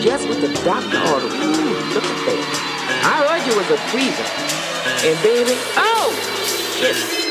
just what the doctor ordered. Ooh, look at that. I heard you was a freezer. And baby, oh, shit.